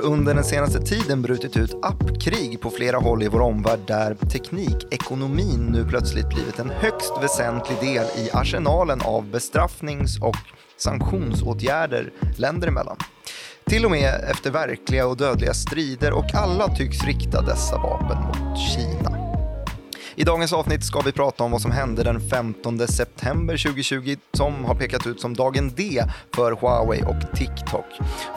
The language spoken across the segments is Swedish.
Det har under den senaste tiden brutit ut appkrig på flera håll i vår omvärld där teknikekonomin nu plötsligt blivit en högst väsentlig del i arsenalen av bestraffnings och sanktionsåtgärder länder emellan. Till och med efter verkliga och dödliga strider och alla tycks rikta dessa vapen mot Kina. I dagens avsnitt ska vi prata om vad som hände den 15 september 2020 som har pekat ut som dagen D för Huawei och TikTok.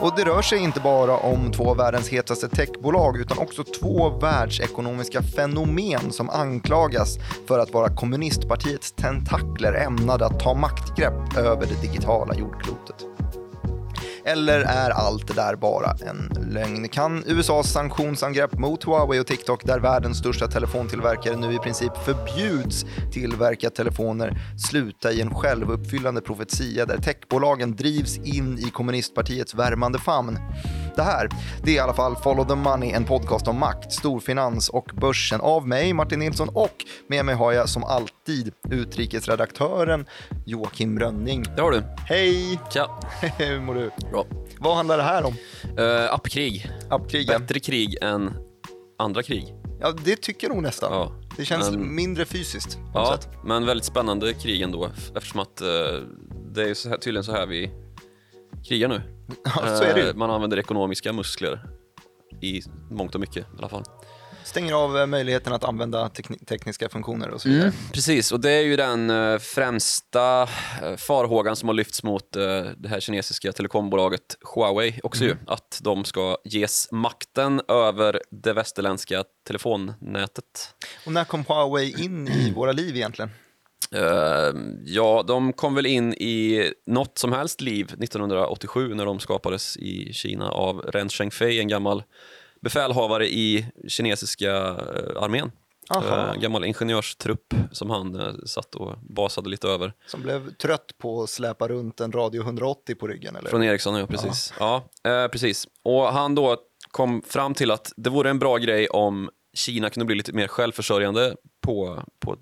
Och det rör sig inte bara om två av världens hetaste techbolag utan också två världsekonomiska fenomen som anklagas för att vara kommunistpartiets tentakler ämnade att ta maktgrepp över det digitala jordklotet. Eller är allt det där bara en lögn? Kan USAs sanktionsangrepp mot Huawei och TikTok, där världens största telefontillverkare nu i princip förbjuds tillverka telefoner, sluta i en självuppfyllande profetia där techbolagen drivs in i kommunistpartiets värmande famn? Det här, det är i alla fall Follow the Money, en podcast om makt, storfinans och börsen av mig, Martin Nilsson, och med mig har jag som alltid utrikesredaktören Joakim Rönning. Det har du. Hej! Tja. Hur mår du? Bra. Vad handlar det här om? Uh, appkrig. Appkrigen? Bättre krig än andra krig. Ja, det tycker jag nog nästan. Ja. Det känns Men- mindre fysiskt Ja, sätt. men väldigt spännande krig ändå eftersom att eh, det är så här, tydligen så här vi krigar nu. Ja, så är det ju. Eh, Man använder ekonomiska muskler i mångt och mycket i alla fall. Stänger av eh, möjligheten att använda tekni- tekniska funktioner och så vidare. Precis, och det är ju den eh, främsta farhågan som har lyfts mot eh, det här kinesiska telekombolaget Huawei också ju, att de ska ges makten över det västerländska telefonnätet. Och när kom Huawei in i våra liv egentligen? Eh, ja, de kom väl in i något som helst liv 1987 när de skapades i Kina av Ren Zhengfei, en gammal befälhavare i kinesiska eh, armén. Aha. Eh, En gammal ingenjörstrupp som han eh, satt och basade lite över. Som blev trött på att släpa runt en radio 180 på ryggen eller? Från Ericsson, ja precis. Ja, eh, precis. Och han då kom fram till att det vore en bra grej om Kina kunde bli lite mer självförsörjande på, på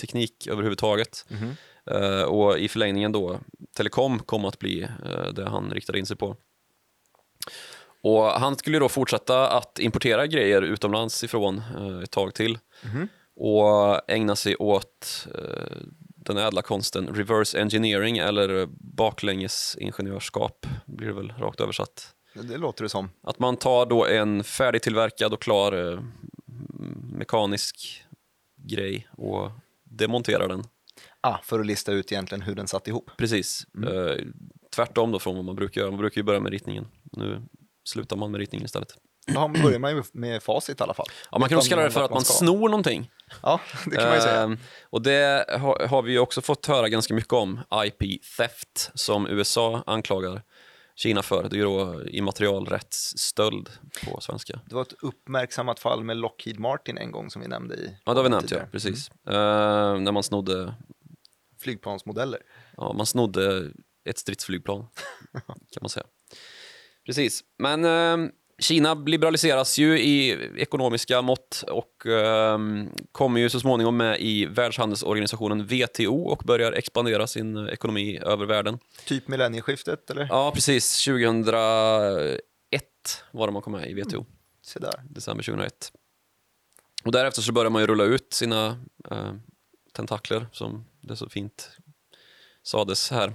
teknik överhuvudtaget. Mhm. Eh, och i förlängningen då, telekom kom att bli eh, det han riktade in sig på. Och han skulle då fortsätta att importera grejer utomlands ifrån eh, ett tag till Mhm. och ägna sig åt den ädla konsten reverse engineering eller baklängesingenjörskap blir det väl rakt översatt. Det låter det som. Att man tar då en färdigtillverkad och klar mekanisk grej och demonterar den. Ah, för att lista ut egentligen hur den satt ihop. Precis. Eh, tvärtom då från vad man brukar göra. Man brukar ju börja med ritningen. Nu slutar man med ritningen istället. Då börjar man ju med facit i alla fall. Ja, man kan också kalla det för att man ska. snor någonting. Ja, det kan man ju säga. Ehm, och det har, har vi också fått höra ganska mycket om, IP theft, som USA anklagar Kina för. Det då immaterialrättsstöld på svenska. Det var ett uppmärksammat fall med Lockheed Martin en gång som vi nämnde i Ja, det har vi nämnt, ja. Precis. Ehm, när man snodde, Flygplansmodeller. ja, man snodde ett stridsflygplan, kan man säga. Precis. Men ehm, Kina liberaliseras ju i ekonomiska mått och ehm, kommer ju så småningom med i Världshandelsorganisationen WTO och börjar expandera sin eh, ekonomi över världen. Typ millennieskiftet eller? Ja, precis. 2001 var det man kom med i WTO, Se där. december 2001. Och därefter så börjar man ju rulla ut sina eh, tentakler, som det så fint sades här.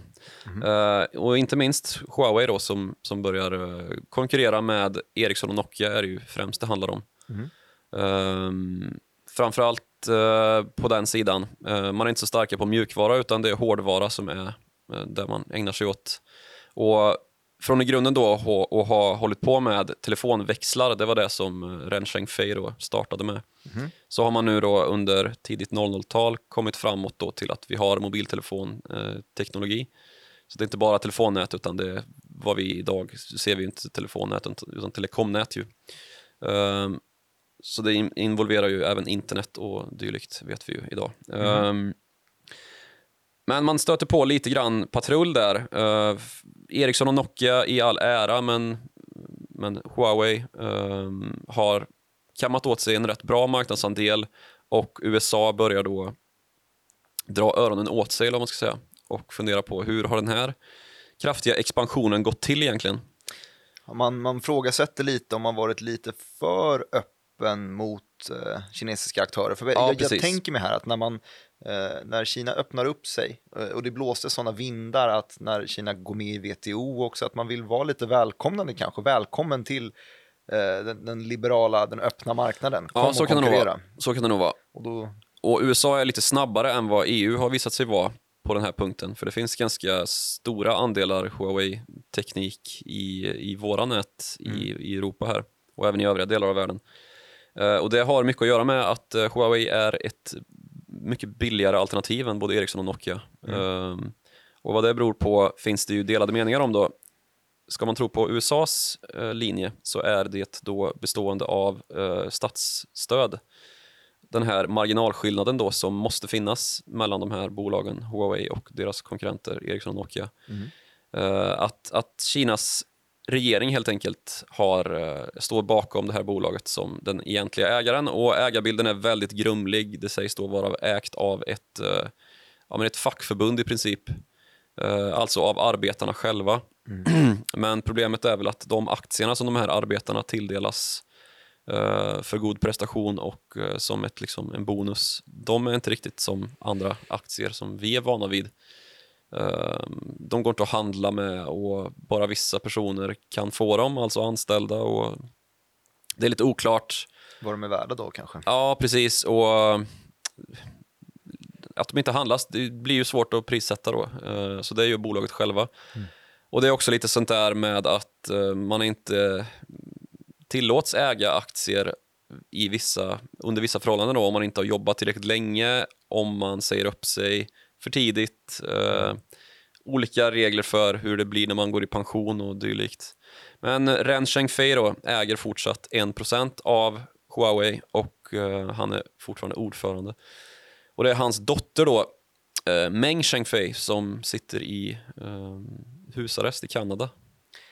Eh, och inte minst Huawei då, som, som börjar eh, konkurrera med Ericsson och Nokia är det ju främst det handlar om. Mhm. Ehm, framförallt eh, på den sidan. Man är inte så starka på mjukvara utan det är hårdvara som är eh, där man ägnar sig åt. Och från i grunden då att ha, hållit på med telefonväxlar, det var det som eh, Ren Zhengfei då startade med. Mhm. Så har man nu då under tidigt 00-tal kommit framåt då till att vi har mobiltelefonteknologi. Eh, så det är inte bara telefonnät utan det är vad vi idag ser vi inte telefonnät utan- telekomnät ju. Ehm, så det in- involverar ju även internet och dylikt vet vi ju idag. Ehm, men man stöter på lite grann patrull där. Uh, Ericsson och Nokia i all ära, men, men Huawei ehm, har kammat åt sig en rätt bra marknadsandel och USA börjar då dra öronen åt sig, eller vad man ska säga, och fundera på hur har den här kraftiga expansionen gått till egentligen? Man, man frågasätter lite om man varit lite för öppen mot eh, kinesiska aktörer. För Ja, jag, jag tänker mig här att när, man, eh, när Kina öppnar upp sig eh, och det blåste sådana vindar att när Kina går med i WTO också att man vill vara lite välkomnande kanske, välkommen till eh, den, den liberala, den öppna marknaden. Kom Ja, så kan, det nog vara. så kan det nog vara. Och då, Och USA är lite snabbare än vad EU har visat sig vara på den här punkten. För det finns ganska stora andelar Huawei-teknik i, i våra nät i, i Europa här och även i övriga delar av världen. Eh, och det har mycket att göra med att eh, Huawei är ett mycket billigare alternativ än både Ericsson och Nokia. Ehm, och vad det beror på finns det ju delade meningar om då. Ska man tro på USAs eh, linje så är det då bestående av eh, statsstöd den här marginalskillnaden då som måste finnas mellan de här bolagen, Huawei och deras konkurrenter Ericsson och Nokia. Eh, att, att Kinas regering helt enkelt har, eh, står bakom det här bolaget som den egentliga ägaren och ägarbilden är väldigt grumlig. Det sägs då vara ägt av ett, eh, ja, men ett fackförbund i princip, eh, alltså av arbetarna själva. Men problemet är väl att de aktierna som de här arbetarna tilldelas för god prestation och som ett, liksom, en bonus, de är inte riktigt som andra aktier som vi är vana vid. Eh, de går inte att handla med och bara vissa personer kan få dem, alltså anställda. Och det är lite oklart. vad de är värda då kanske. Ja, precis. Och att de inte handlas, det blir ju svårt att prissätta då. Eh, Så det är ju bolaget själva. Och det är också lite sånt där med att eh, man inte tillåts äga aktier i vissa, under vissa förhållanden då, om man inte har jobbat tillräckligt länge, om man säger upp sig för tidigt. Eh, olika regler för hur det blir när man går i pension och dylikt. Men Ren Zhengfei då äger fortsatt 1% av Huawei och eh, han är fortfarande ordförande. Och det är hans dotter då, eh, Meng Zhengfei, som sitter i eh, husarrest i Kanada.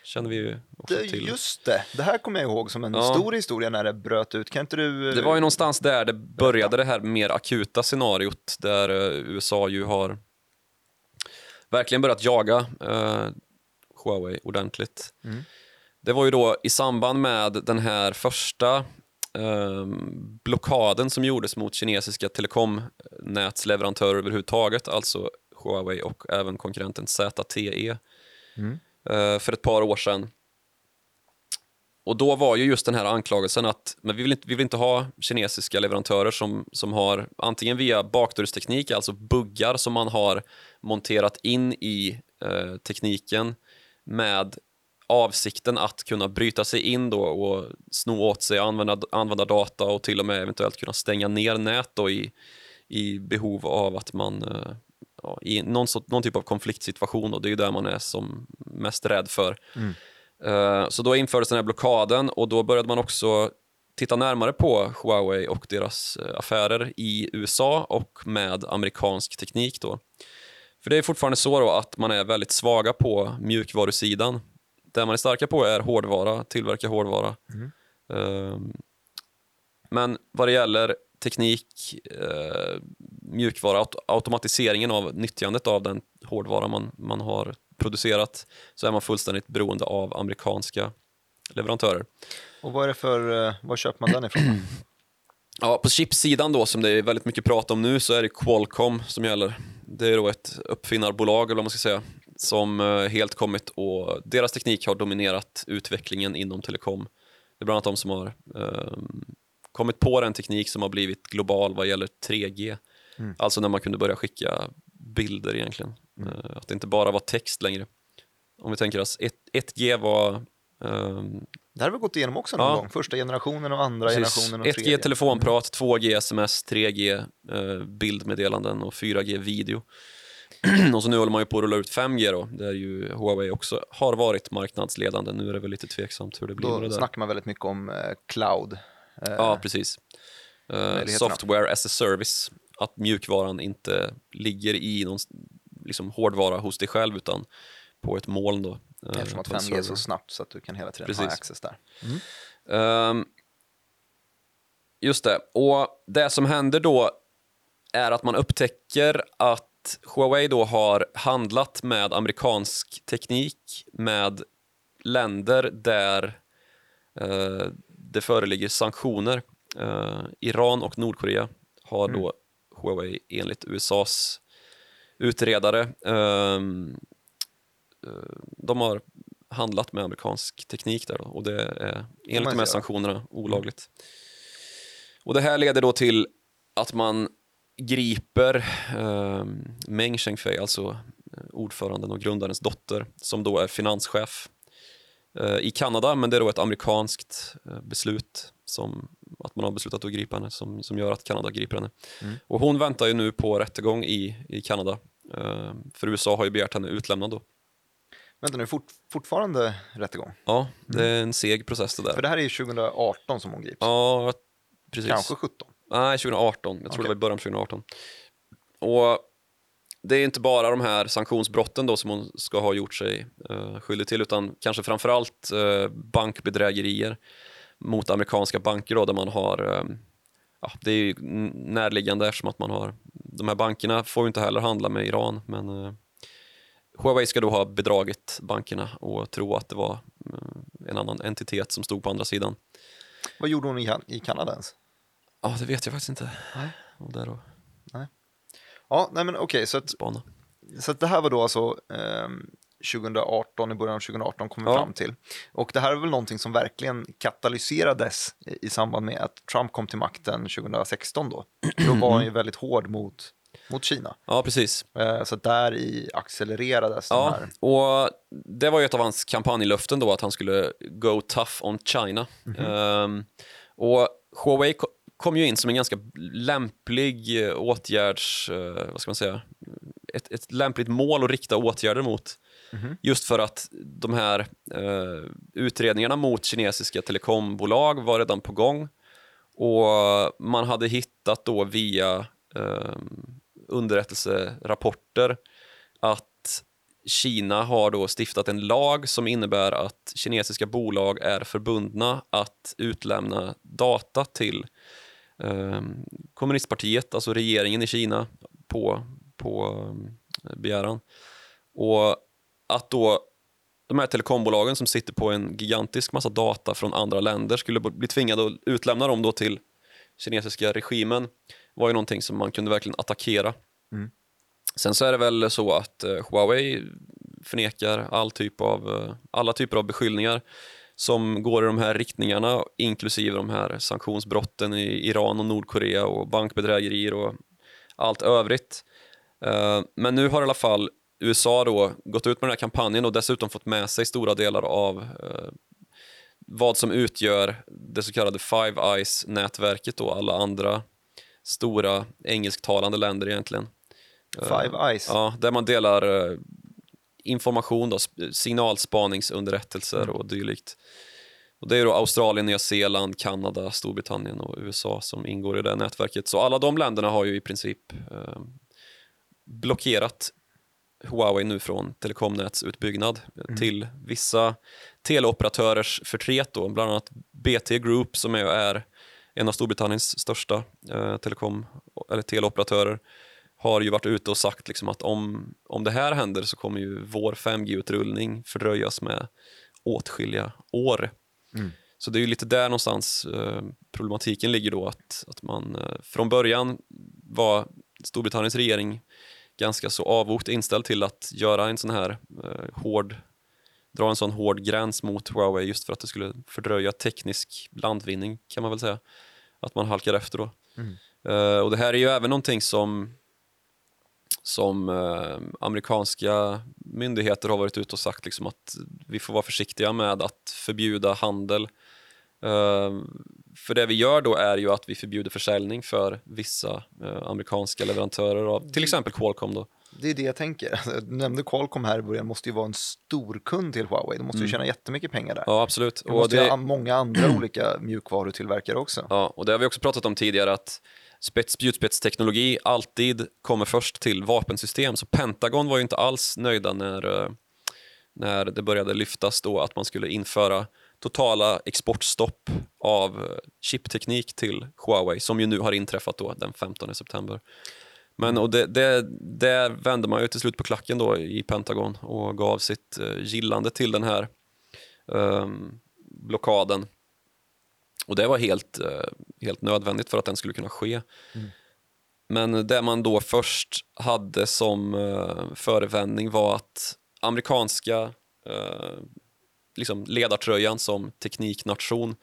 Känner vi ju också Det, till. just det, det här kommer jag ihåg som en Ja. stor historia när det bröt ut. Kan inte du... eh, Det var ju någonstans där det började det här mer akuta scenariot där eh, USA ju har verkligen börjat jaga eh, Huawei ordentligt. Mm. Det var ju då i samband med den här första eh, blockaden som gjordes mot kinesiska telekomnätsleverantörer överhuvudtaget, alltså Huawei och även konkurrenten ZTE Mm eh, för ett par år sedan. Och då var ju just den här anklagelsen att men vi, vill inte, vi vill inte ha kinesiska leverantörer som, som har antingen via bakdörrsteknik, alltså buggar som man har monterat in i eh, tekniken med avsikten att kunna bryta sig in då och sno åt sig använda, använda data och till och med eventuellt kunna stänga ner nät då i, i behov av att man eh, ja, i någon, någon typ av konfliktsituation och det är ju där man är som mest rädd för. Eh, Så då infördes den här blockaden och då började man också titta närmare på Huawei och deras eh, affärer i USA och med amerikansk teknik. Då. För det är fortfarande så att man är väldigt svaga på mjukvarusidan. Det man är starka på är hårdvara, tillverka hårdvara. Eh, Men vad det gäller teknik, eh, mjukvara, aut- automatiseringen av nyttjandet av den hårdvara man, man har producerat så är man fullständigt beroende av amerikanska leverantörer. Och vad är det för, eh, var köper man den ifrån? Ja, på chipsidan då, som det är väldigt mycket prat om nu, så är det Qualcomm som gäller. Det är då ett uppfinnarbolag, eller vad man ska säga, som eh, helt kommit och deras teknik har dominerat utvecklingen inom telekom. Det är bland annat de som har ehm, kommit på den teknik som har blivit global vad gäller 3G. Alltså när man kunde börja skicka bilder egentligen. Eh, att det inte bara var text längre. Om vi tänker oss, ett- 1G var ehm, Det här har vi gått igenom också någon Ja. gång. Första generationen och andra Precis. generationen och 1G tredje. telefonprat, 2G sms, 3G eh, bildmeddelanden och 4G video. och så nu håller man ju på att rulla ut 5G då, där ju Huawei också har varit marknadsledande. Nu är det väl lite tveksamt hur det blir med Då det där. snackar man väldigt mycket om eh, cloud. Eh, Ja, precis. Möjligheterna. software as a service. Att mjukvaran inte ligger i någon liksom, hårdvara hos dig själv utan på ett moln. Då, eh, Eftersom att på en 5G är så snabbt så att du kan hela tiden Precis. ha access där. Ehm, just det. Och det som händer då är att man upptäcker att Huawei då har handlat med amerikansk teknik med länder där eh, det föreligger sanktioner. Eh, Iran och Nordkorea har då Huawei enligt USAs utredare. Ehm, eh, de har handlat med amerikansk teknik där då, och det är enligt de här sanktionerna olagligt. Och det här leder då till att man griper eh, Meng Chengfei, alltså eh, ordföranden och grundarens dotter, som då är finanschef eh, i Kanada, men det är då ett amerikanskt eh, beslut som att man har beslutat att gripa henne som, som gör att Kanada griper henne. Mm. Och hon väntar ju nu på rättegång i, i Kanada, eh, för USA har ju begärt henne utlämnad då. Vänta nu, fort, fortfarande rättegång? Ja, det är en seg process det där. För det här är ju 2018 som hon grips. Ja, precis. Kanske 17. Nej, 2018. Jag tror Okej. det var i början av 2018. Och det är inte bara de här sanktionsbrotten då som hon ska ha gjort sig uh, skyldig till utan kanske framförallt uh, bankbedrägerier mot amerikanska banker då, där man har eh, ja, det är ju närliggande eftersom att man har de här bankerna får ju inte heller handla med Iran men uh, Huawei ska då ha bedragit bankerna och tro att det var eh, en annan entitet som stod på andra sidan. Vad gjorde hon i, Kanada ens? Ja, det vet jag faktiskt inte. Nej. Och där och Ja, nej men okej, så, att, spana. så det här var då alltså ehm, 2018, i början av 2018 kom vi Ja. fram till. Och det här är väl någonting som verkligen katalyserades i, i samband med att Trump kom till makten 2016 då. Då var han ju väldigt hård mot, mot Kina. Ja, precis. Eh, så där i accelererades de Ja, här. och det var ju ett av hans kampanjlöften då att han skulle go tough on China. Ehm, och Huawei ko- kom ju in som en ganska lämplig eh, åtgärds, eh, vad ska man säga, ett, ett lämpligt mål att rikta åtgärder mot. Mhm. Just för att de här eh, utredningarna mot kinesiska telekombolag var redan på gång och man hade hittat då via eh, underrättelserapporter att Kina har då stiftat en lag som innebär att kinesiska bolag är förbundna att utlämna data till eh, kommunistpartiet, alltså regeringen i Kina, på, på eh, begäran. Och att då de här telekombolagen som sitter på en gigantisk massa data från andra länder skulle bli tvingade att utlämna dem då till kinesiska regimen var ju någonting som man kunde verkligen attackera. Mm. Sen så är det väl så att eh, Huawei förnekar all typ av, eh, alla typer av beskyllningar som går i de här riktningarna, inklusive de här sanktionsbrotten i Iran och Nordkorea och bankbedrägerier och allt övrigt. Eh, Men nu har i alla fall USA då gått ut med den här kampanjen och dessutom fått med sig stora delar av eh, vad som utgör det så kallade Five Eyes-nätverket och alla andra stora engelsktalande länder egentligen. Eh, Five Eyes. Ja, där man delar eh, information, då, sp- signalspaningsunderrättelser och dylikt. Och det är då Australien, Nya Zeeland, Kanada, Storbritannien och USA som ingår i det nätverket. Så alla de länderna har ju i princip eh, blockerat Huawei nu från telekomnätsutbyggnad till vissa teleoperatörers förtret, då, bland annat BT Group som är, är en av Storbritanniens största eh, telekom eller teleoperatörer har ju varit ute och sagt liksom att om, om det här händer så kommer ju vår 5G-utrullning fördröjas med åtskilliga år. Mm. Så det är ju lite där någonstans eh, problematiken ligger då att, att man eh, från början var Storbritanniens regering ganska så avvokt inställd till att göra en sån här eh, hård dra en sån hård gräns mot Huawei just för att det skulle fördröja teknisk landvinning kan man väl säga. Att man halkar efter då. Mm. Eh, och det här är ju även någonting som som eh, amerikanska myndigheter har varit ute och sagt liksom att vi får vara försiktiga med att förbjuda handel. Eh, för det vi gör då är ju att vi förbjuder försäljning för vissa eh, amerikanska leverantörer av till exempel Qualcomm. Då. Det är det jag tänker. Alltså, Du nämnde Qualcomm här i början, måste ju vara en stor kund till Huawei. De måste ju tjäna jättemycket pengar där. Mm. Ja, absolut. De måste Och det- ha många andra olika mjukvarutillverkare också. Ja, och det har vi också pratat om tidigare att spets, spjutspetsteknologi alltid kommer först till vapensystem. Så Pentagon var ju inte alls nöjda när, eh, när det började lyftas då att man skulle införa totala exportstopp av eh, chipteknik till Huawei som ju nu har inträffat då den 15 september. Men och det, det, där vände man ju till slut på klacken då i Pentagon och gav sitt eh, gillande till den här ehm, blockaden. Och det var helt, eh, helt nödvändigt för att den skulle kunna ske. Men det man då först hade som uh, förevändning var att amerikanska eh, liksom ledartröjan som tekniknation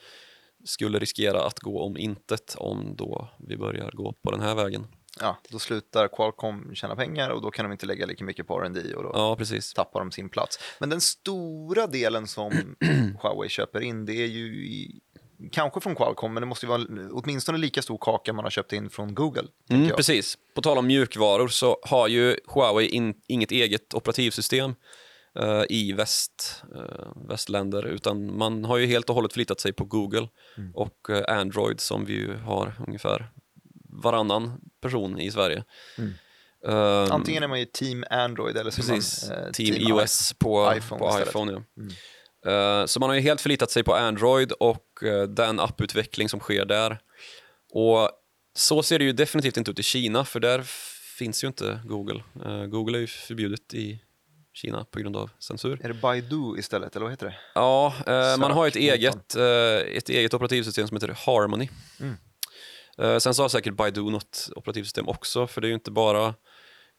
skulle riskera att gå om intet om då vi börjar gå på den här vägen. Ja, då slutar Qualcomm tjäna pengar och då kan de inte lägga lika mycket på R&D och då Ja, precis. tappar de sin plats. Men den stora delen som Huawei köper in, det är ju i, kanske från Qualcomm, men det måste ju vara åtminstone lika stor kaka man har köpt in från Google. Mm, precis. På tal om mjukvaror så har ju Huawei in, inget eget operativsystem eh, i väst, eh, västländer utan man har ju helt och hållet förlitat sig på Google Mm. och eh, Android som vi ju har ungefär varannan person i Sverige. Mm. Ehm, Antingen är man ju team Android eller så Precis, man eh, Team team iOS på iPhone på iPhone. ja. Mm. Eh, Så man har ju helt förlitat sig på Android och eh, den apputveckling som sker där. Och så ser det ju definitivt inte ut i Kina, för där finns ju inte Google. Eh, Google är ju förbjudet i Kina på grund av censur. Är det Baidu istället, eller vad heter det? Ja, eh, man har ett eget, eh, ett eget operativsystem som heter Harmony. Mm. Eh, Sen så har säkert Baidu något operativsystem också, för det är ju inte bara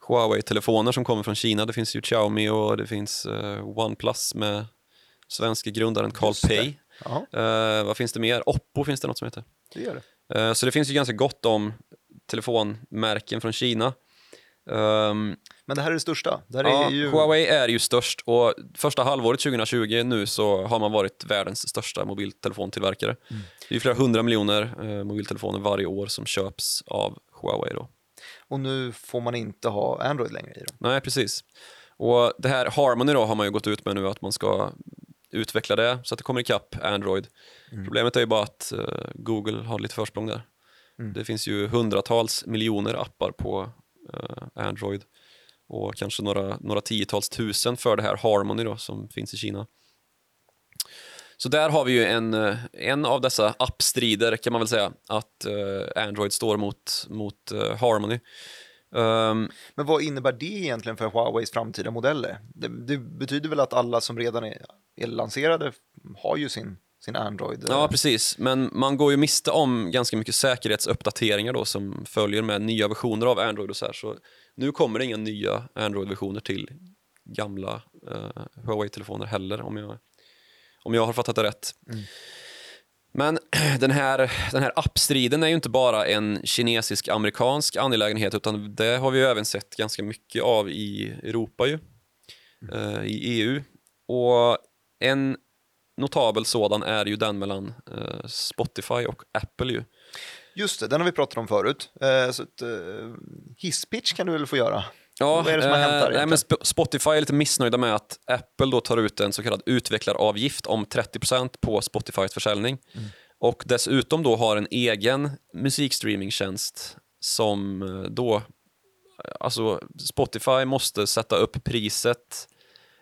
Huawei-telefoner som kommer från Kina. Det finns ju Xiaomi och det finns eh, OnePlus med svenska grundaren Carl. Pei. Eh, vad finns det mer? Oppo finns det något som heter. det gör det. Eh, så det finns ju ganska gott om telefonmärken från Kina. Ehm, Men det här är det största. Det ja, är ju... Huawei är ju störst och första halvåret 2020 nu så har man varit världens största mobiltelefontillverkare. Mm. Det är flera hundra miljoner eh, mobiltelefoner varje år som köps av Huawei. Då. Och nu får man inte ha Android längre i dem. Nej, precis. Och det här Harmony då har man ju gått ut med nu att man ska utveckla det så att det kommer ikapp Android. Mm. Problemet är ju bara att eh, Google har lite försprång där. Mm. Det finns ju hundratals miljoner appar på eh, Android och kanske några, några tiotals tusen för det här Harmony då som finns i Kina. Så där har vi ju en, eh, en av dessa appstrider kan man väl säga att eh, Android står mot, mot eh, Harmony. Ehm, Men vad innebär det egentligen för Huaweis framtida modeller? Det, det betyder väl att alla som redan är, är lanserade har ju sin, sin Android? Ja, precis. Men man går ju miste om ganska mycket säkerhetsuppdateringar då som följer med nya versioner av Android och så här. Så nu kommer det inga nya Android-versioner till gamla eh, Huawei-telefoner heller om jag, om jag har fattat det rätt. Mm. Men den här, den här appstriden är ju inte bara en kinesisk-amerikansk angelägenhet utan det har vi ju även sett ganska mycket av i Europa ju, eh, i EU. Och en notabel sådan är ju den mellan eh, Spotify och Apple ju. Just det, den har vi pratat om förut. Eh, så ett, eh, hisspitch kan du väl få göra? Ja, Vad är det som har hänt där egentligen? men Sp- Spotify är lite missnöjda med att Apple då tar ut en så kallad utvecklaravgift om 30% på Spotifys försäljning. Mm. Och dessutom då har en egen musikstreamingtjänst som eh, då, alltså Spotify måste sätta upp priset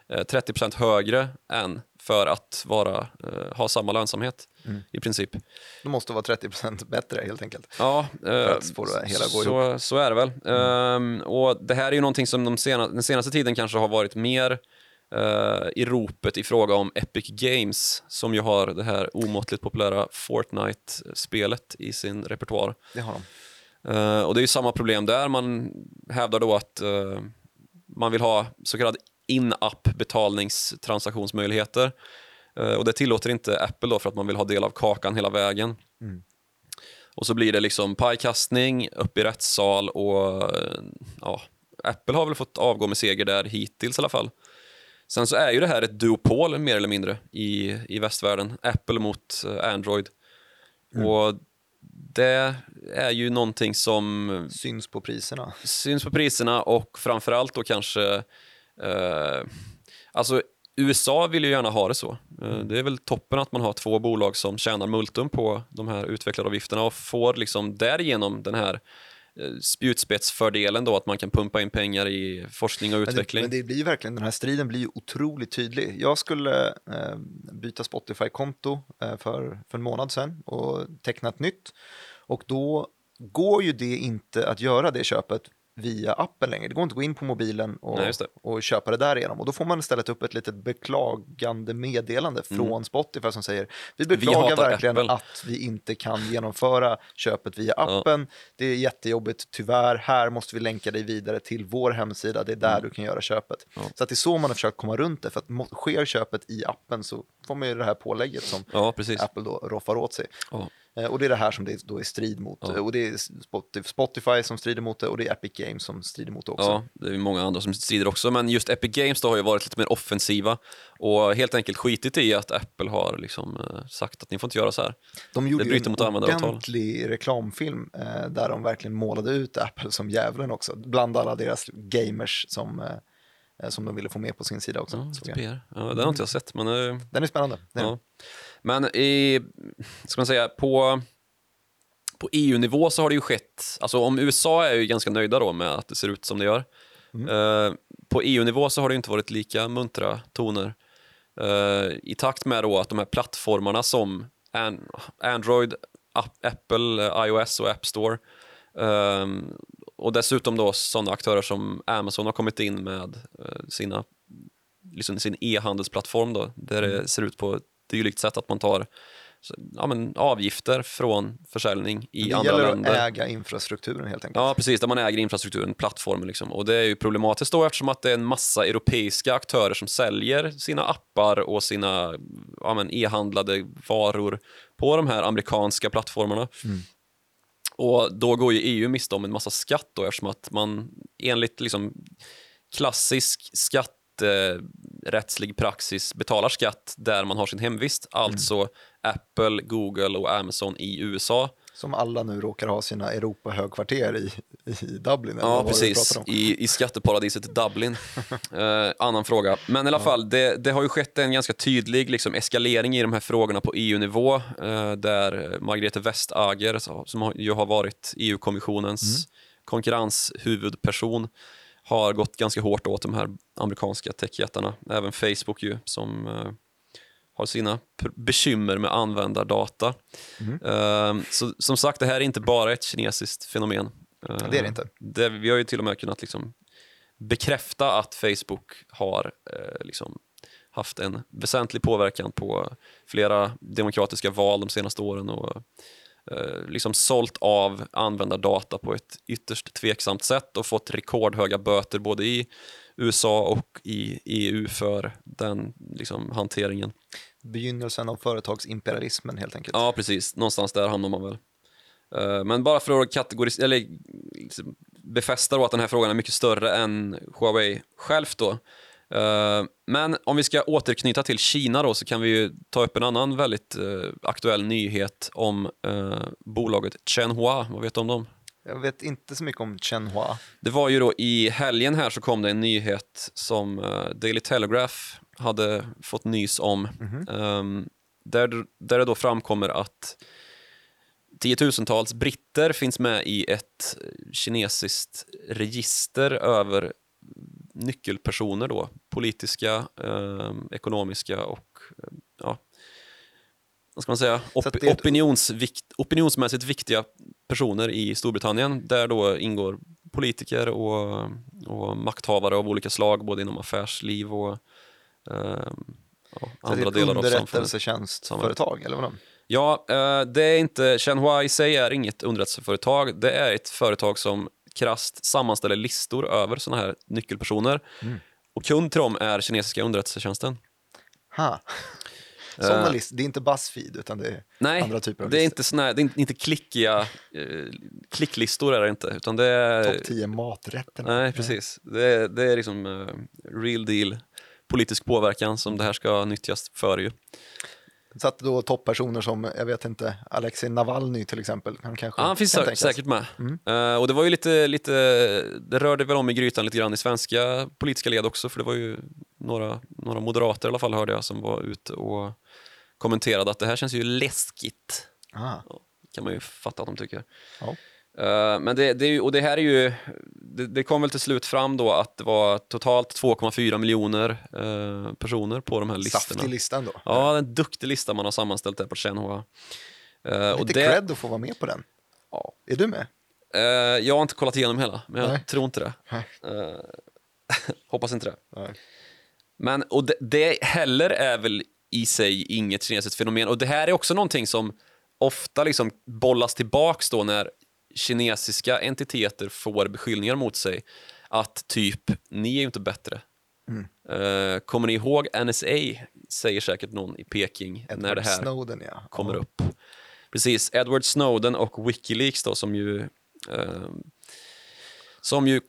eh, 30% högre än för att vara, eh, ha samma lönsamhet Mm. i princip. Det måste vara 30% bättre helt enkelt. Ja, eh, så, så är det väl. Ehm, och det här är ju någonting som de sena, den senaste tiden kanske har varit mer eh, i ropet i fråga om Epic Games som ju har det här omåttligt populära Fortnite-spelet i sin repertoar. Det har de. Eh, och det är ju samma problem där. Man hävdar då att eh, man vill ha så kallad in-app betalningstransaktionsmöjligheter. Eh, och det tillåter inte Apple då för att man vill ha del av kakan hela vägen. Mm. Och så blir det liksom pajkastning upp i rättssal och eh, ja, Apple har väl fått avgå med seger där hittills i alla fall. Sen så är ju det här ett duopol mer eller mindre i, i västvärlden. Apple mot eh, Android. Och det är ju någonting som Syns på priserna. syns på priserna och framförallt då kanske eh, alltså USA vill ju gärna ha det så. Eh, det är väl toppen att man har två bolag som tjänar multum på de här utvecklaravgifterna och får liksom därigenom den här eh, spjutspetsfördelen då att man kan pumpa in pengar i forskning och Men det, utveckling. men det blir verkligen, den här striden blir ju otroligt tydlig. Jag skulle eh, byta Spotify-konto eh, för, för en månad sedan och teckna ett nytt. Och då går ju det inte att göra det köpet via appen längre. Det går inte att gå in på mobilen och, Nej, och köpa det därigenom. Och då får man istället upp ett litet beklagande meddelande från Spotify som säger vi beklagar Mm. hatar verkligen Apple." att vi inte kan genomföra köpet via appen. Det är jättejobbigt, tyvärr. Här måste vi länka dig vidare till vår hemsida. Det är där du kan göra köpet. Mm. Ja. Så att det är så man har försökt komma runt det. För att sker köpet i appen så får man ju det här pålägget som Ja. Apple då roffar åt sig. Eh, Och det är det här som det då är strid mot. Ja. Och det är Spotify- som strider mot det och det är Epic Games som strider mot det också. Ja, det är många andra som strider också, men just Epic Games då har ju varit lite mer offensiva och helt enkelt skitit i att Apple har liksom eh, sagt att ni får inte göra så här. De gjorde ju bryter en mot användaravtal. ordentlig reklamfilm eh, där de verkligen målade ut Apple som djävulen också. Bland alla deras gamers som, som de ville få med på sin sida också. Ja. Ja, det har inte jag sett, men Den är spännande. Den är Ja. Men i, ska man säga, på, på EU-nivå så har det ju skett, alltså om USA är ju ganska nöjda då med att det ser ut som det gör. Eh, på EU-nivå så har det inte varit lika muntra toner. Eh, I takt med då att de här plattformarna som An- Android, App- Apple, eh, iOS och App Store ehm, och dessutom då sådana aktörer som Amazon har kommit in med sina, liksom sin e-handelsplattform då, där det ser ut på ett dylikt sätt att man tar ja, men, avgifter från försäljning i det andra gäller att äga infrastrukturen helt enkelt. Ja, precis, där man äger infrastrukturen, plattformen. Liksom. Och det är ju problematiskt då eftersom att det är en massa europeiska aktörer som säljer sina appar och sina ja, men, e-handlade varor på de här amerikanska plattformarna. Och då går ju EU miste om en massa skatt då eftersom att man enligt liksom klassisk skatterättslig praxis betalar skatt där man har sin hemvist, alltså Apple, Google och Amazon i USA. Som alla nu råkar ha sina Europa-högkvarter i, i Dublin. Ja, precis. I, I skatteparadiset Dublin. eh, annan fråga. Men i alla fall, det, det har ju skett en ganska tydlig liksom, eskalering i de här frågorna på EU-nivå eh, där Margrethe Vestager, som ju har varit EU-kommissionens konkurrenshuvudperson, har gått ganska hårt åt de här amerikanska techjättarna. Även Facebook ju, som eh, har sina bekymmer med användardata. Eh, så som sagt, det här är inte bara ett kinesiskt fenomen. Eh, Det är det inte. det, vi har ju till och med kunnat liksom bekräfta att Facebook har eh, liksom haft en väsentlig påverkan på flera demokratiska val de senaste åren och eh, liksom sålt av användardata på ett ytterst tveksamt sätt och fått rekordhöga böter både i USA och i EU för den liksom, hanteringen. Begynnelsen av företagsimperialismen helt enkelt. Ja, precis. Någonstans där hamnar man väl. Eh, Men bara för att kategoris- eller liksom befästa att den här frågan är mycket större än Huawei självt då. Eh, Men om vi ska återknyta till Kina då så kan vi ju ta upp en annan väldigt eh, aktuell nyhet om eh, bolaget Chenhua. Vad vet du om dem? Jag vet inte så mycket om Chenhua. Det var ju då i helgen här så kom det en nyhet som Daily Telegraph hade fått nys om. Ehm, där, där det då framkommer att tiotusentals britter finns med i ett kinesiskt register över nyckelpersoner då, politiska, ehm, ekonomiska och eh, ja, vad ska man säga, op- är opinionsvikt, opinionsmässigt viktiga personer i Storbritannien där då ingår politiker och, och makthavare av olika slag både inom affärsliv och ehm, ja, andra delar av samhället. underrättelsetjänstföretag, eller vadå? Ja, eh, det är inte, Shenhua i sig är inget underrättelseföretag. Det är ett företag som krasst sammanställer listor över sådana här nyckelpersoner. Mm. Och kund till dem är kinesiska underrättelsetjänsten. Ha. Sådana Eh, listor, det är inte Buzzfeed utan det är Nej, andra typer av det är listor. inte, såna det är inte- klickiga eh, klicklistor är det inte. Utan det är, Topp 10 maträtterna. Nej, precis. Det är, det är liksom eh, real deal politisk påverkan som det här ska nyttjas för ju. Satt då topppersoner som, jag vet inte, Alexej Navalny till exempel. Han kanske Ja, han finns sä- säkert med. Mm. Eh, och det var ju lite, lite, det rörde väl om i grytan lite grann i svenska politiska led också, för det var ju några, några moderater i alla fall hörde jag som var ute och kommenterade att det här känns ju läskigt. Ah, kan man ju fatta att de tycker. Ja. Eh, men det, det, och det här är ju, det, det kom väl till slut fram då att det var totalt 2,4 miljoner eh, personer på de här listorna. saftig lista ändå. Ja, en duktig lista man har sammanställt där på Shenhua. Och Lite det, cred att få vara med på den. Ja. Är du med? Eh, jag har inte kollat igenom hela, men jag Nej. tror inte det. Eh, hoppas inte det. Nej. Men, och det, det heller är väl i sig inget kinesiskt fenomen. Och det här är också någonting som ofta liksom bollas tillbaks då när kinesiska entiteter får beskyllningar mot sig. Att typ, ni är ju inte bättre. Eh, kommer ni ihåg NSA, säger säkert någon i Peking när Edward det här Snowden, ja. kommer ja. upp. Precis, Edward Snowden och Wikileaks då som ju eh, som ju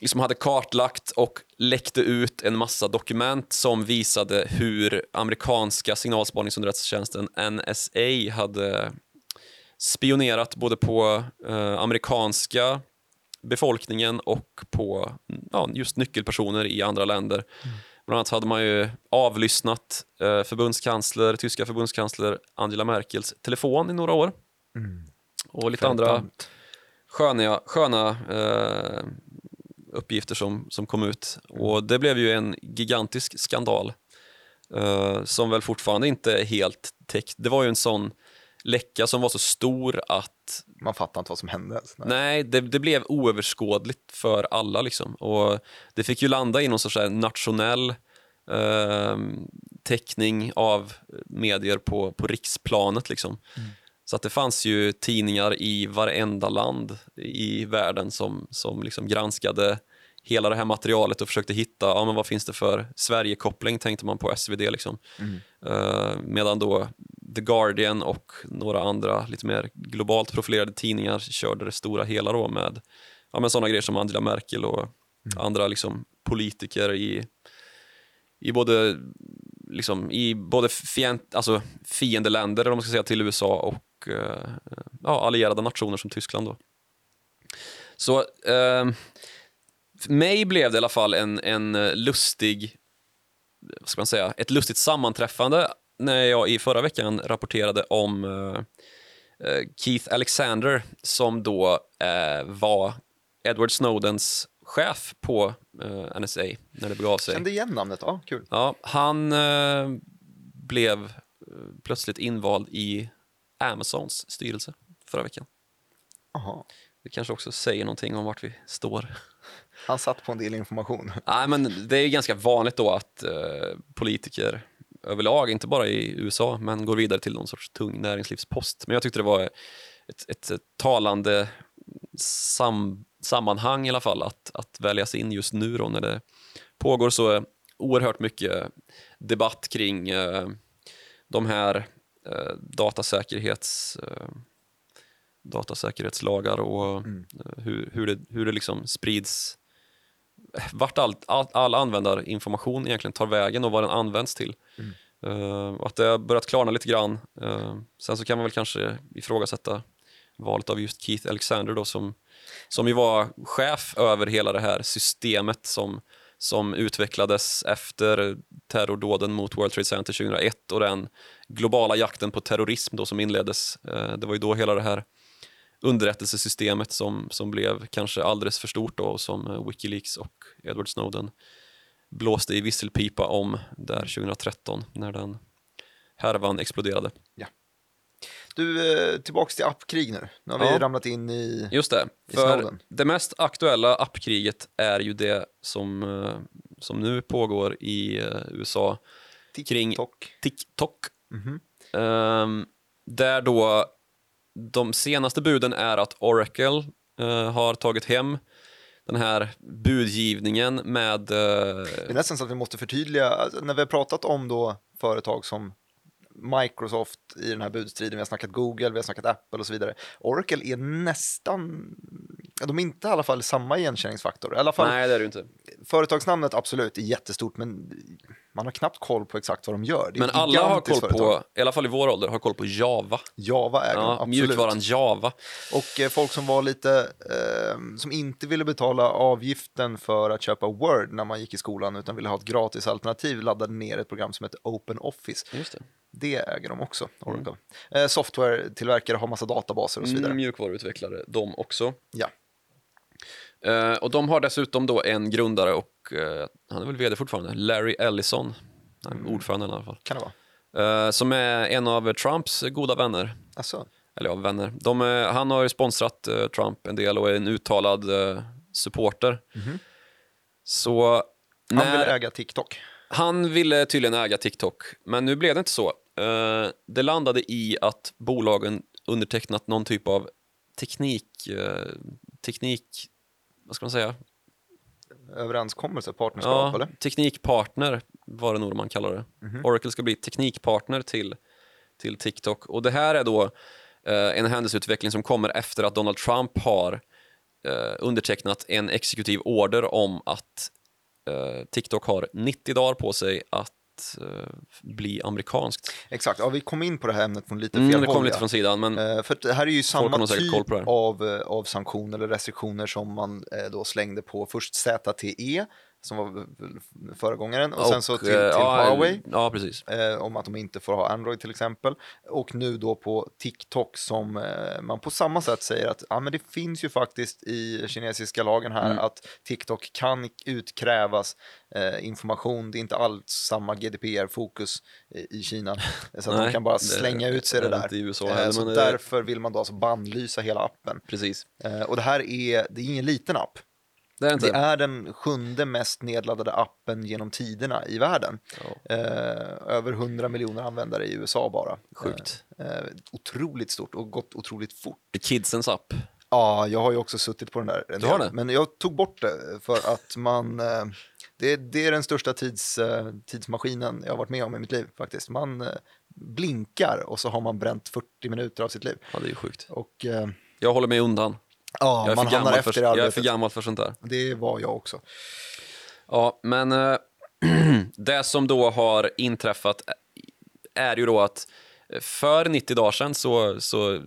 liksom hade kartlagt och läckte ut en massa dokument som visade hur amerikanska signalspaningsunderrättelsetjänsten NSA hade spionerat både på eh, amerikanska befolkningen och på ja, just nyckelpersoner i andra länder. Bland annat hade man ju avlyssnat eh, förbundskansler, tyska förbundskansler Angela Merkels telefon i några år. Och lite andra Verdammt. sköna, sköna eh, uppgifter som, som kom ut. Och det blev ju en gigantisk skandal eh, som väl fortfarande inte är helt täckt. Det var ju en sån läcka som var så stor att Man fattar inte vad som hände. Nej. Nej, det, det blev oöverskådligt för alla. Liksom. Och det fick ju landa i någon sorts nationell eh, täckning av medier på, på riksplanet. Liksom. Så att det fanns ju tidningar i varenda land i världen som, som liksom granskade hela det här materialet och försökte hitta ja, men vad finns det för Sverige-koppling, tänkte man på SvD. Liksom. Eh, medan då The Guardian och några andra lite mer globalt profilerade tidningar körde det stora hela då med ja, men sådana grejer som Angela Merkel och andra liksom, politiker i, i både, liksom, i både fient, alltså, fiendeländer eller man ska säga, till USA och eh, ja, allierade nationer som Tyskland. Då. Så för mig blev det i alla fall en, en eh, lustig vad ska man säga, ett lustigt sammanträffande när jag i förra veckan rapporterade om eh, eh, Keith Alexander som då eh, var Edward Snowdens chef på eh, NSA när det begav sig. Kände igen namnet, ja, kul. Ja, han eh, blev plötsligt invald i Amazons styrelse förra veckan. Aha. Det kanske också säger någonting om vart vi står. Han satt på en del information. Nej, men det är ganska vanligt då att eh, politiker överlag, inte bara i USA, men går vidare till någon sorts tung näringslivspost. Men jag tyckte det var ett, ett, ett talande sam, sammanhang i alla fall att, att väljas in just nu då när det pågår så oerhört mycket debatt kring eh, de här eh, datasäkerhets eh, datasäkerhetslagar och Mm. eh, hur, hur det, hur det liksom sprids vart all, all, all användarinformation egentligen tar vägen och vad den används till. Eh, och att det har börjat klarna lite grann. Eh, sen så kan man väl kanske ifrågasätta valet av just Keith Alexander då som, som ju var chef över hela det här systemet som, som utvecklades efter terrordåden mot World Trade Center 2001 och den globala jakten på terrorism då som inleddes. Eh, det var ju då hela det här underrättelsesystemet som, som blev kanske alldeles för stort då, som eh, Wikileaks och Edward Snowden blåste i visselpipa om där 2013 när den härvan exploderade. Du, eh, tillbaks till appkrig nu. Nu har vi Ja. ramlat in i... Just det, I för Snowden. det mest aktuella appkriget är ju det som, eh, som nu pågår i USA kring TikTok. TikTok. Mhm. Ehm, där då de senaste buden är att Oracle eh, har tagit hem den här budgivningen med... eh, Det är nästan så att vi måste förtydliga, alltså, när vi har pratat om då företag som Microsoft i den här budstriden, vi har snackat Google, vi har snackat Apple och så vidare. Oracle är nästan, de är inte i alla fall samma igenkänningsfaktor. I alla fall nej, det är det inte. Företagsnamnet absolut är jättestort, men man har knappt koll på exakt vad de gör. Är Men alla har koll företag. på, i alla fall i vår ålder, har koll på Java. Java de, Ja, absolut. mjukvaran Java. Och eh, folk som var lite, eh, som inte ville betala avgiften för att köpa Word när man gick i skolan utan ville ha ett gratis alternativ laddade ner ett program som heter Open Office. Just det. Det äger de också, Oracle. Eh, Software-tillverkare har massa databaser och så vidare. Mm, mjukvaruutvecklare, de också. Ja. Eh, och de har dessutom då en grundare och eh, han är väl vd fortfarande, Larry Ellison, han är Mm. ordförande i alla fall. Kan det vara. Eh, som är en av Trumps goda vänner. Alltså, eller ja, vänner. De, han har ju sponsrat Trump en del och är en uttalad supporter. Mhm. Så Han när, vill äga TikTok. han ville tydligen äga TikTok, men nu blev det inte så. Det landade i att bolagen undertecknat någon typ av teknik, teknik, vad ska man säga? Överenskommelse, partnerskap Ja, eller? teknikpartner var det nog man kallar det. Mhm. Oracle ska bli teknikpartner till, till TikTok. Och det här är då eh, en händelseutveckling som kommer efter att Donald Trump har eh, undertecknat en exekutiv order om att eh, TikTok har 90 dagar på sig att eh, bli amerikanskt. Exakt, ja, vi kom in på det här ämnet från lite Mm, fel det kom håll. lite ja. från sidan, men Eh, För att det här är ju samma typ av, eh, av sanktioner eller restriktioner som man då slängde på först ZTE som var föregångaren och, sen så till, till eh, ja, Huawei Ja, precis. eh, om att de inte får ha Android till exempel. Och nu då på TikTok som eh, man på samma sätt säger att ja, men det finns ju faktiskt i kinesiska lagen här Mm. att TikTok kan utkrävas eh, information. Det är inte alls samma GDPR-fokus i, i Kina. Så att de Nej, kan bara det slänga ut sig det det där. USA Eh, heller, så det- därför vill man då alltså bannlysa hela appen. Precis. Eh, och det här är, det är ingen liten app. Det är inte Det är den sjunde mest nedladdade appen genom tiderna i världen. Ja, Eh, över 100 miljoner användare i USA bara. sjukt. Eh, eh, otroligt stort och gått otroligt fort. Det är kidsens app. Ja, jag har ju också suttit på den där. Du har det? Men jag tog bort det för att man... Eh, det, det är den största tids, eh, tidsmaskinen jag har varit med om i mitt liv faktiskt. Man eh, blinkar och så har man bränt 40 minuter av sitt liv. Ja, det är ju sjukt. Och Jag håller mig undan. Ja, Jag är, man hamnar efter för, jag är för gammal för sånt där. Det var jag också. Ja, men eh, det som då har inträffat är ju då att för 90 dagar sedan så, så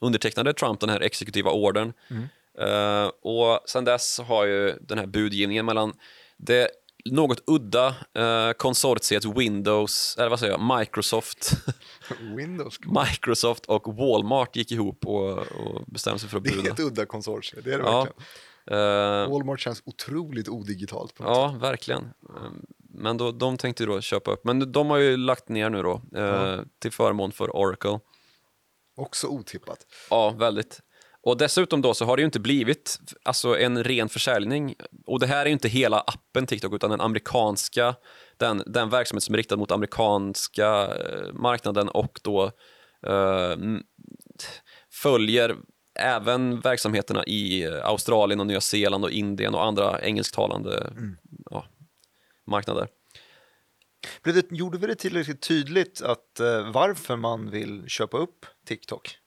undertecknade Trump den här exekutiva ordern. Mm. Eh, och sen dess har ju den här budgivningen mellan det något udda eh, konsortiet Windows, eller vad säger jag, Microsoft, Windows. Microsoft och Walmart gick ihop och, och bestämde sig för att Det är ett udda konsortium, det är det Ja. verkligen. Eh, Walmart känns otroligt odigitalt på något sätt. Ja, verkligen. Ehm, Men då, de tänkte då köpa upp. Men de har ju lagt ner nu då eh, Ja. till förmån för Oracle. Också otippat. Ja, väldigt. Och dessutom då så har det ju inte blivit alltså, en ren försäljning. Och det här är ju inte hela appen TikTok utan den amerikanska, den, den verksamhet som är riktad mot amerikanska eh, marknaden och då eh, följer även verksamheterna i eh, Australien och Nya Zeeland och Indien och andra engelsktalande ja, marknader. Blev det, gjorde vi det tillräckligt tydligt att eh, varför man vill köpa upp TikTok?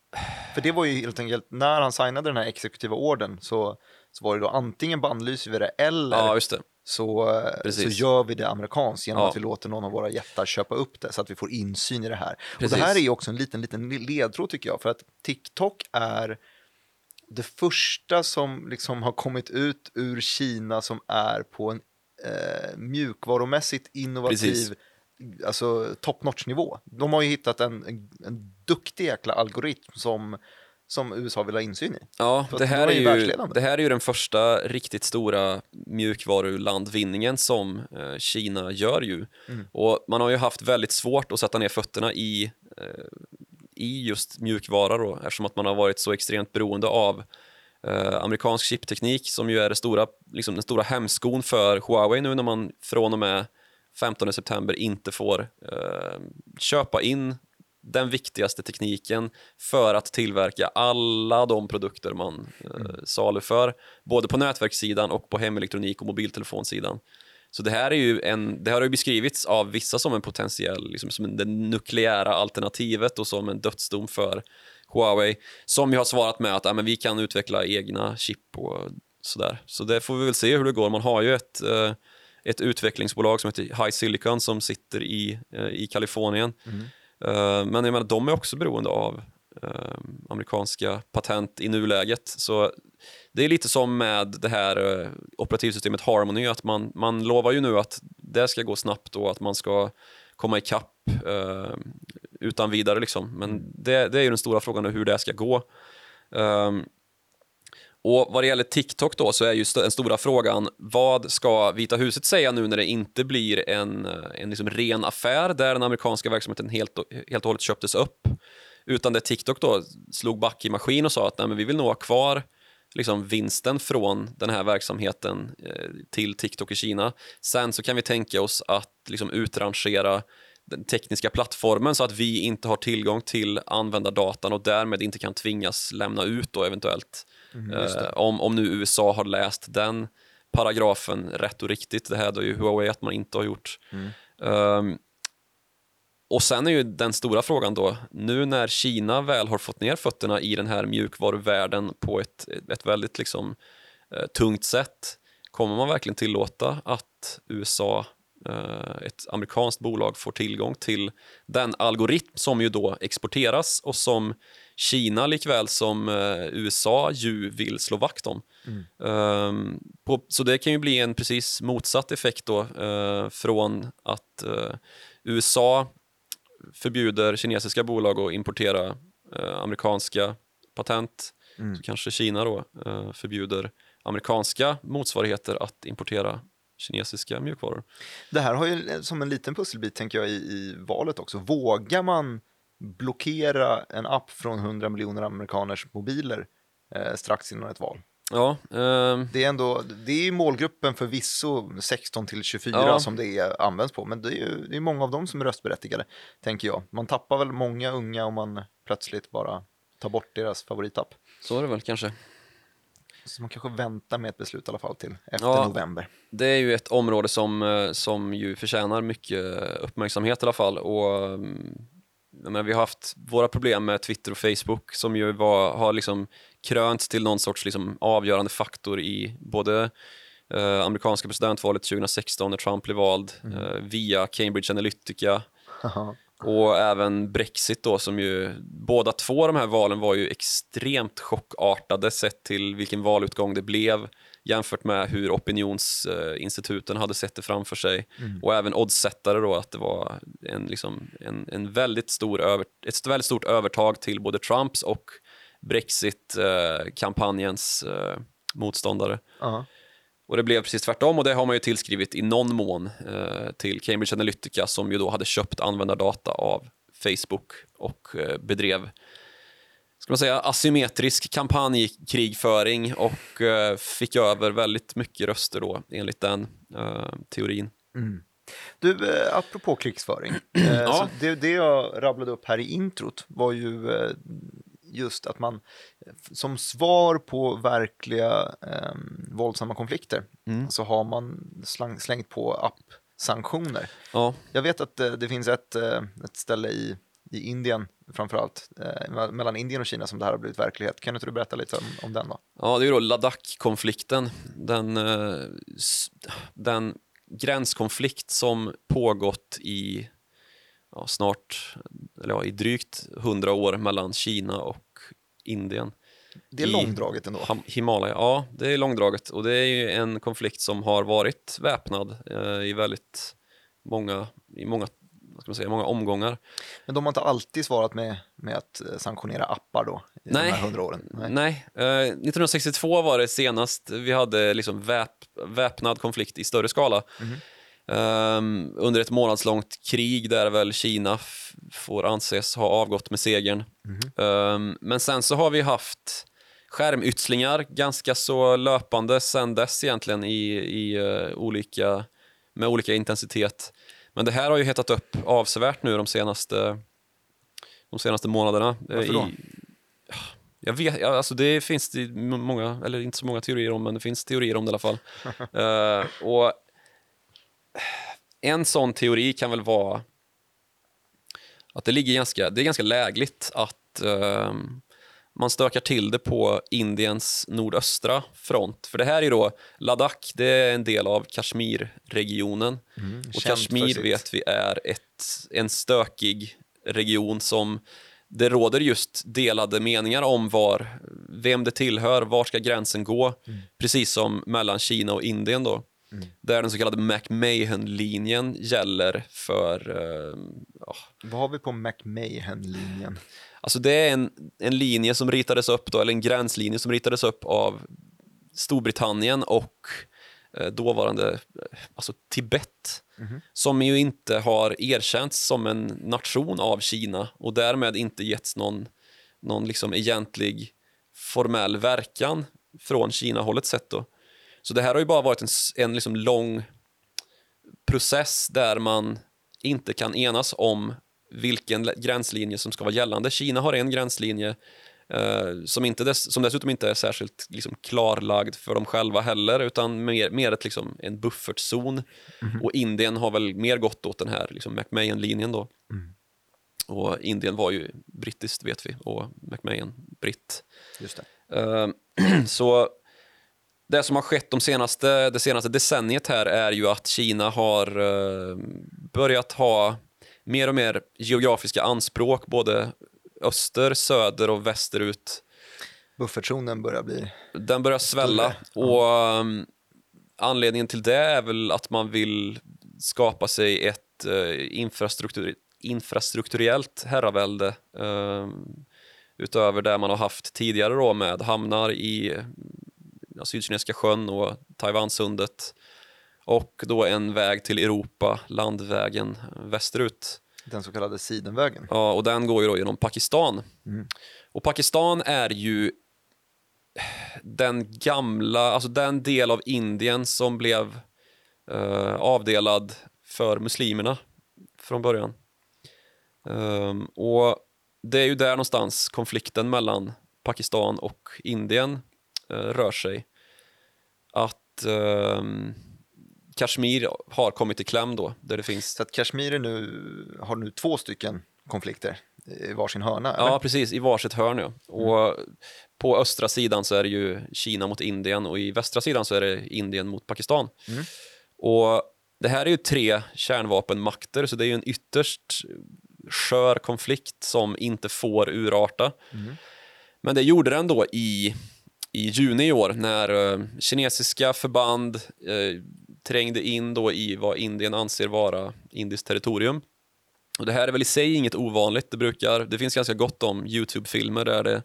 För det var ju helt enkelt, när han signade den här exekutiva orden så, så var det då antingen bannlyser vi det eller Ja, det. så, så gör vi det amerikanskt genom Ja. att vi låter någon av våra jättar köpa upp det så att vi får insyn i det här. Och Precis. det här är ju också en liten, liten ledtråd tycker jag, för att TikTok är det första som liksom har kommit ut ur Kina som är på en eh, mjukvarumässigt innovativ Precis. Alltså top notch nivå. De har ju hittat en, en, en duktig jäkla algoritm som, som USA vill ha insyn i. Ja, det här, de är ju det här är ju den första riktigt stora mjukvarulandvinningen som eh, Kina gör ju. Mm. Och man har ju haft väldigt svårt att sätta ner fötterna i, eh, i just mjukvara då, eftersom att man har varit så extremt beroende av eh, amerikansk chipteknik som ju är det stora, liksom den stora hämskon för Huawei nu när man från och med 15 september inte får eh, köpa in den viktigaste tekniken för att tillverka alla de produkter man eh, saluför, både på nätverkssidan och på hemelektronik och mobiltelefonsidan. Så det här är ju en, det har ju beskrivits av vissa som en potentiell, liksom som det nukleära alternativet och som en dödsdom för Huawei, som ju har svarat med att ja, men vi kan utveckla egna chip och sådär. Så det får vi väl se hur det går. Man har ju ett, eh, ett utvecklingsbolag som heter High Silicon som sitter i, eh, i Kalifornien. Eh, Men jag menar, de är också beroende av eh, amerikanska patent i nuläget. Så det är lite som med det här operativsystemet Harmony, att man, man lovar ju nu att det ska gå snabbt och att man ska komma ikapp eh, utan vidare. Liksom. Men det, det är ju den stora frågan hur det ska gå. Ehm, och vad det gäller TikTok då så är ju den stora frågan vad ska Vita huset säga nu när det inte blir en, eh, en liksom ren affär där den amerikanska verksamheten helt och, helt och hållet köptes upp Utan det TikTok då slog back i maskin och sa att Nej, men vi vill nog ha kvar liksom vinsten från den här verksamheten eh, till TikTok i Kina. Sen så kan vi tänka oss att liksom utrangera den tekniska plattformen så att vi inte har tillgång till användardatan och därmed inte kan tvingas lämna ut då eventuellt. Mm, eh, om, om nu USA har läst den paragrafen rätt och riktigt. Det hävdar ju Huawei att man inte har gjort. Mm. Um, och sen är ju den stora frågan då, nu när Kina väl har fått ner fötterna i den här mjukvaruvärlden på ett, ett väldigt liksom, eh, tungt sätt, kommer man verkligen tillåta att USA, ett amerikanskt bolag, får tillgång till den algoritm som ju då exporteras och som Kina likväl som eh, USA ju vill slå vakt om. Mm. På, så det kan ju bli en precis motsatt effekt då uh, från att USA förbjuder kinesiska bolag att importera amerikanska patent Mm. så kanske Kina då förbjuder amerikanska motsvarigheter att importera kinesiska mjukvaror. Det här har ju som en liten pusselbit tänker jag i, i valet också. Vågar man blockera en app från 100 miljoner amerikaners mobiler eh, strax innan ett val? Ja, ehm, Det är ändå, det är ju målgruppen för visso 16 till 24 Ja. som det är, används på, men det är ju det är många av dem som är röstberättigade, tänker jag. Man tappar väl många unga om man plötsligt bara tar bort deras favoritapp. så är det väl kanske. Så man kanske väntar med ett beslut i alla fall till efter Ja. november. Det är ju ett område som, eh, som ju förtjänar mycket uppmärksamhet i alla fall. Och, mm, menar, vi har haft våra problem med Twitter och Facebook som ju var, har liksom krönts till någon sorts liksom avgörande faktor i både eh, amerikanska presidentvalet 2016 när Trump blev vald eh, via Cambridge Analytica och även Brexit då som ju båda två de här valen var ju extremt chockartade sett till vilken valutgång det blev jämfört med hur opinionsinstituten hade sett det framför sig och även oddsättare då att det var en, liksom, en, en väldigt stor över, ett väldigt stort övertag till både Trumps och Brexit-kampanjens eh, motståndare. Ja. Och det blev precis tvärtom och det har man ju tillskrivit i någon mån eh, till Cambridge Analytica som ju då hade köpt användardata av Facebook och eh, bedrev ska man säga, asymmetrisk kampanjkrigföring och eh, fick över väldigt mycket röster då enligt den eh, teorin. Mm. Du, eh, apropå krigsföring, eh, Ja. det, det jag rabblade upp här i introt var ju just att man som svar på verkliga eh, våldsamma konflikter Mm. så har man slang, slängt på app-sanktioner. Ja, Jag vet att eh, det finns ett, eh, ett ställe i, i Indien framförallt, eh, me- mellan Indien och Kina som det här har blivit verklighet. Kan inte du berätta lite om, om den då? Ja, det är då Ladakh-konflikten. Den, eh, den gränskonflikt som pågått i ja, snart, eller ja, i drygt hundra år mellan Kina och Indien. Det är långdraget ändå. Himalaya, ja det är långdraget och det är ju en konflikt som har varit väpnad eh, i väldigt många, i många, vad ska man säga, många omgångar. Men de har inte alltid svarat med, med att eh, sanktionera appar då, i Nej. de här hundra åren. Nej, eh, 1962 var det senast vi hade liksom väp, väpnad konflikt i större skala. Mhm. Ehm, under ett månadslångt krig där väl Kina får anses ha avgått med segern. Mhm. Ehm, men sen så har vi haft skärmytslingar ganska så löpande sen dess egentligen i, i eh, olika, med olika intensitet. Men det här har ju hettat upp avsevärt nu de senaste, de senaste månaderna. eh, Varför då? I, jag vet, alltså det finns det många, eller inte så många teorier om, men det finns teorier om det i alla fall. Eh, och en sån teori kan väl vara att det ligger ganska, det är ganska lägligt att ehm, man stökar till det på Indiens nordöstra front. För det här är då Ladakh, det är en del av Kashmir-regionen. Mm, Och Kashmir vet vi är ett, en stökig region som det råder just delade meningar om var, vem det tillhör, var ska gränsen gå, precis som mellan Kina och Indien då. Mm. Där den så kallade McMahon-linjen gäller för, eh, ja, Vad har vi på McMahon-linjen? alltså det är en, en linje som ritades upp då, eller en gränslinje som ritades upp av Storbritannien och eh, dåvarande eh, alltså Tibet som ju inte har erkänts som en nation av Kina och därmed inte getts någon, någon liksom egentlig formell verkan från Kina-hållet sett. Då. Så det här har ju bara varit en, en liksom lång process där man inte kan enas om vilken gränslinje som ska vara gällande. Kina har en gränslinje eh, som, inte dess, som dessutom inte är särskilt liksom, klarlagd för dem själva heller utan mer, mer ett, liksom, en buffertzon. Och Indien har väl mer gått åt den här liksom, McMahon-linjen då. Och Indien var ju brittiskt vet vi och McMahon britt. Just det. Eh, så det som har skett de senaste, det senaste decenniet här är ju att Kina har eh, börjat ha mer och mer geografiska anspråk både öster, söder och västerut. Buffertzonen börjar bli... Den börjar svälla Större, och um, anledningen till det är väl att man vill skapa sig ett uh, infrastruktur, infrastrukturellt herravälde um, utöver det man har haft tidigare då med hamnar i Sydkinesiska sjön och Taiwansundet och då en väg till Europa, landvägen västerut. Den så kallade sidenvägen. Ja, och den går ju då genom Pakistan. Mm. Och Pakistan är ju den gamla, alltså den del av Indien som blev eh, avdelad för muslimerna från början. Ehm, och det är ju där någonstans konflikten mellan Pakistan och Indien rör sig. Att ehm, Kashmir har kommit i kläm då, där det finns Så att Kashmir nu, har nu två stycken konflikter i varsin hörna. eller? Ja, precis, i varsitt hörn. Ja. Och på östra sidan så är det ju Kina mot Indien och i västra sidan så är det Indien mot Pakistan. Mm. Och det här är ju tre kärnvapenmakter så det är ju en ytterst skör konflikt som inte får urarta. Mm. Men det gjorde den då i, i juni i år när eh, kinesiska förband eh, trängde in då i vad Indien anser vara indiskt territorium. Och det här är väl i sig inget ovanligt. Det, brukar, det finns ganska gott om Youtube-filmer där det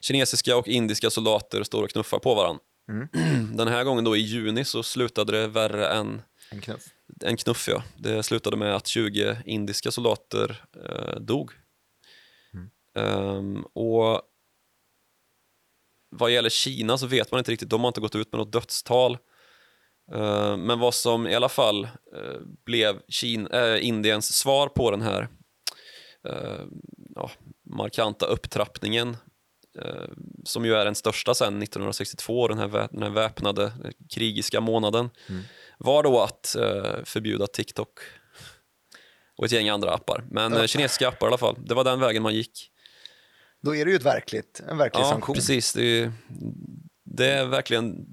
kinesiska och indiska soldater står och knuffar på varandra. Mm. Den här gången då i juni så slutade det värre än En knuff. en knuff. Ja. Det slutade med att 20 indiska soldater eh, dog. Mm. Ehm, och vad gäller Kina så vet man inte riktigt, de har inte gått ut med något dödstal. Ehm, men vad som i alla fall eh, blev Kina, eh, Indiens svar på den här eh, ja, markanta upptrappningen eh, som ju är den största sedan 1962, den här, den här väpnade eh, krigiska månaden Mm. var då att eh, förbjuda TikTok och ett gäng andra appar. Men eh, kinesiska appar i alla fall, det var den vägen man gick. Då är det ju ett verkligt, en verklig Ja, sanktion. precis. Det är, det är verkligen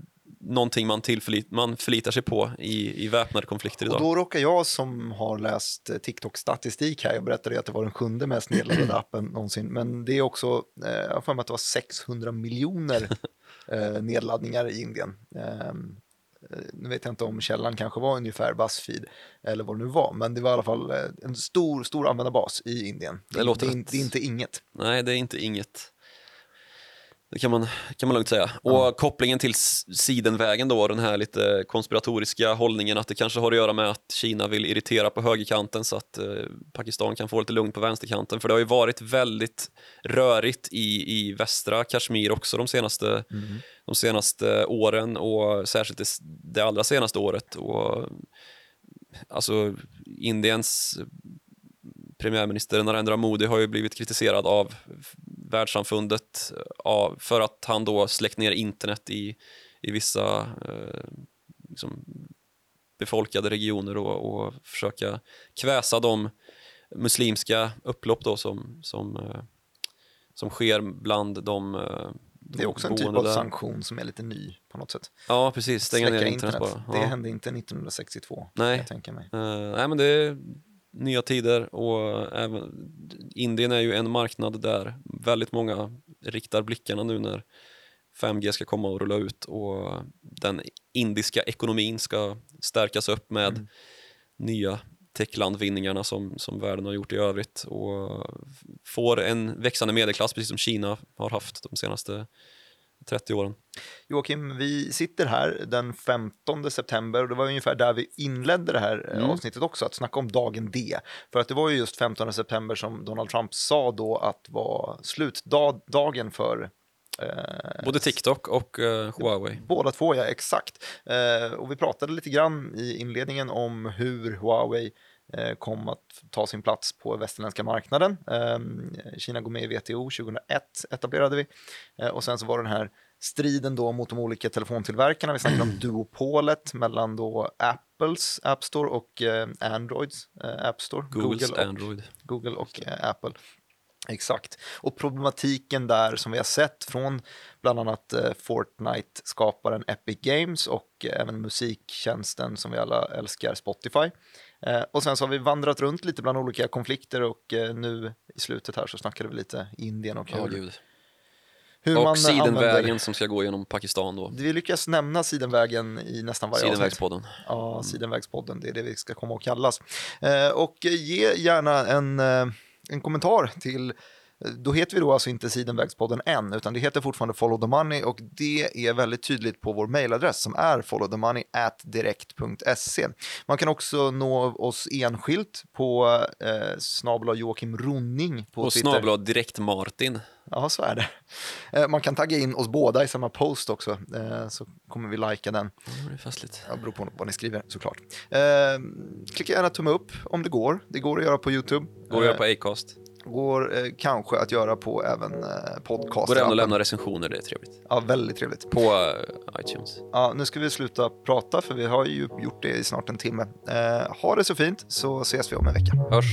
någonting man, tillförlit, man förlitar sig på i, i väpnade konflikter Och idag. då råkar jag som har läst eh, TikTok-statistik här, jag berättade ju att det var den sjunde mest nedladdade appen någonsin, men det är också, eh, jag har för mig att det var 600 miljoner eh, nedladdningar i Indien. Ehm, eh, nu vet jag inte om källan kanske var ungefär Buzzfeed eller vad det nu var, men det var i alla fall eh, en stor, stor användarbas i Indien. Det det, rätt. det är inte inget. Nej, det är inte inget. Det kan man, kan man lugnt säga. Och kopplingen till sidenvägen då, den här lite konspiratoriska hållningen att det kanske har att göra med att Kina vill irritera på högerkanten så att eh, Pakistan kan få lite lugn på vänsterkanten. För det har ju varit väldigt rörigt i, i västra Kashmir också de senaste, de senaste åren och särskilt det, det allra senaste året. Och, alltså Indiens premiärminister Narendra Modi har ju blivit kritiserad av världssamfundet eh, av, för att han då släckt ner internet i, i vissa eh, liksom befolkade regioner och, och försöka kväsa de muslimska upplopp då som, som, eh, som sker bland de, eh, de Det är också en typ av där. sanktion som är lite ny på något sätt. Ja, precis. Stänga ner Släcka internet, internet, bara. det Ja. hände inte 1962, Nej. jag tänka mig. Eh, nej, men det är nya tider och även Indien är ju en marknad där väldigt många riktar blickarna nu när 5G ska komma och rulla ut och den indiska ekonomin ska stärkas upp med Mm. nya techlandvinningarna som, som världen har gjort i övrigt och får en växande medelklass precis som Kina har haft de senaste 30 åren. Joakim, vi sitter här den 15 september och det var ungefär där vi inledde det här eh, Mm. avsnittet också, att snacka om dagen D. För att det var ju just 15 september som Donald Trump sa då att var slutdagen för eh, Både TikTok och eh, Huawei. Båda två, ja, exakt. Eh, och vi pratade lite grann i inledningen om hur Huawei kom att ta sin plats på västerländska marknaden. Eh, Kina går med i WTO 2001 etablerade vi. Eh, och sen så var den här striden då mot de olika telefontillverkarna. Vi snackade om duopolet mellan då Apples App Store och eh, Androids eh, App Store. Googles Google och Android. Google och eh, Apple. Exakt. Och problematiken där som vi har sett från bland annat eh, Fortnite-skaparen Epic Games och eh, även musiktjänsten som vi alla älskar, Spotify. Eh, och sen så har vi vandrat runt lite bland olika konflikter och eh, nu i slutet här så snackade vi lite Indien och hur, gud. hur Och man Sidenvägen använder... som ska gå genom Pakistan då. Vi lyckas nämna Sidenvägen i nästan varje avsnitt. Sidenvägspodden. Ja, Sidenvägspodden, det är det vi ska komma att kallas. Eh, och ge gärna en, en kommentar till då heter vi då alltså inte Sidenvägspodden än, utan det heter fortfarande Follow the Money och det är väldigt tydligt på vår mailadress som är followthemoney@direkt.se. Man kan också nå oss enskilt på eh, snabel Joakim Ronning på Och Twitter. snabla direkt Martin. Ja, så är det. Eh, man kan tagga in oss båda i samma post också, eh, så kommer vi lajka den. Det är festligt. Ja, beror på vad ni skriver såklart. Eh, klicka gärna tumme upp om det går. Det går att göra på YouTube. Går att göra på Acast. Går eh, kanske att göra på även eh, podcast. Går även att lämna recensioner, det är trevligt. Ja, väldigt trevligt. På eh, iTunes. Ja, nu ska vi sluta prata för vi har ju gjort det i snart en timme. Eh, ha det så fint så ses vi om en vecka. Hörs.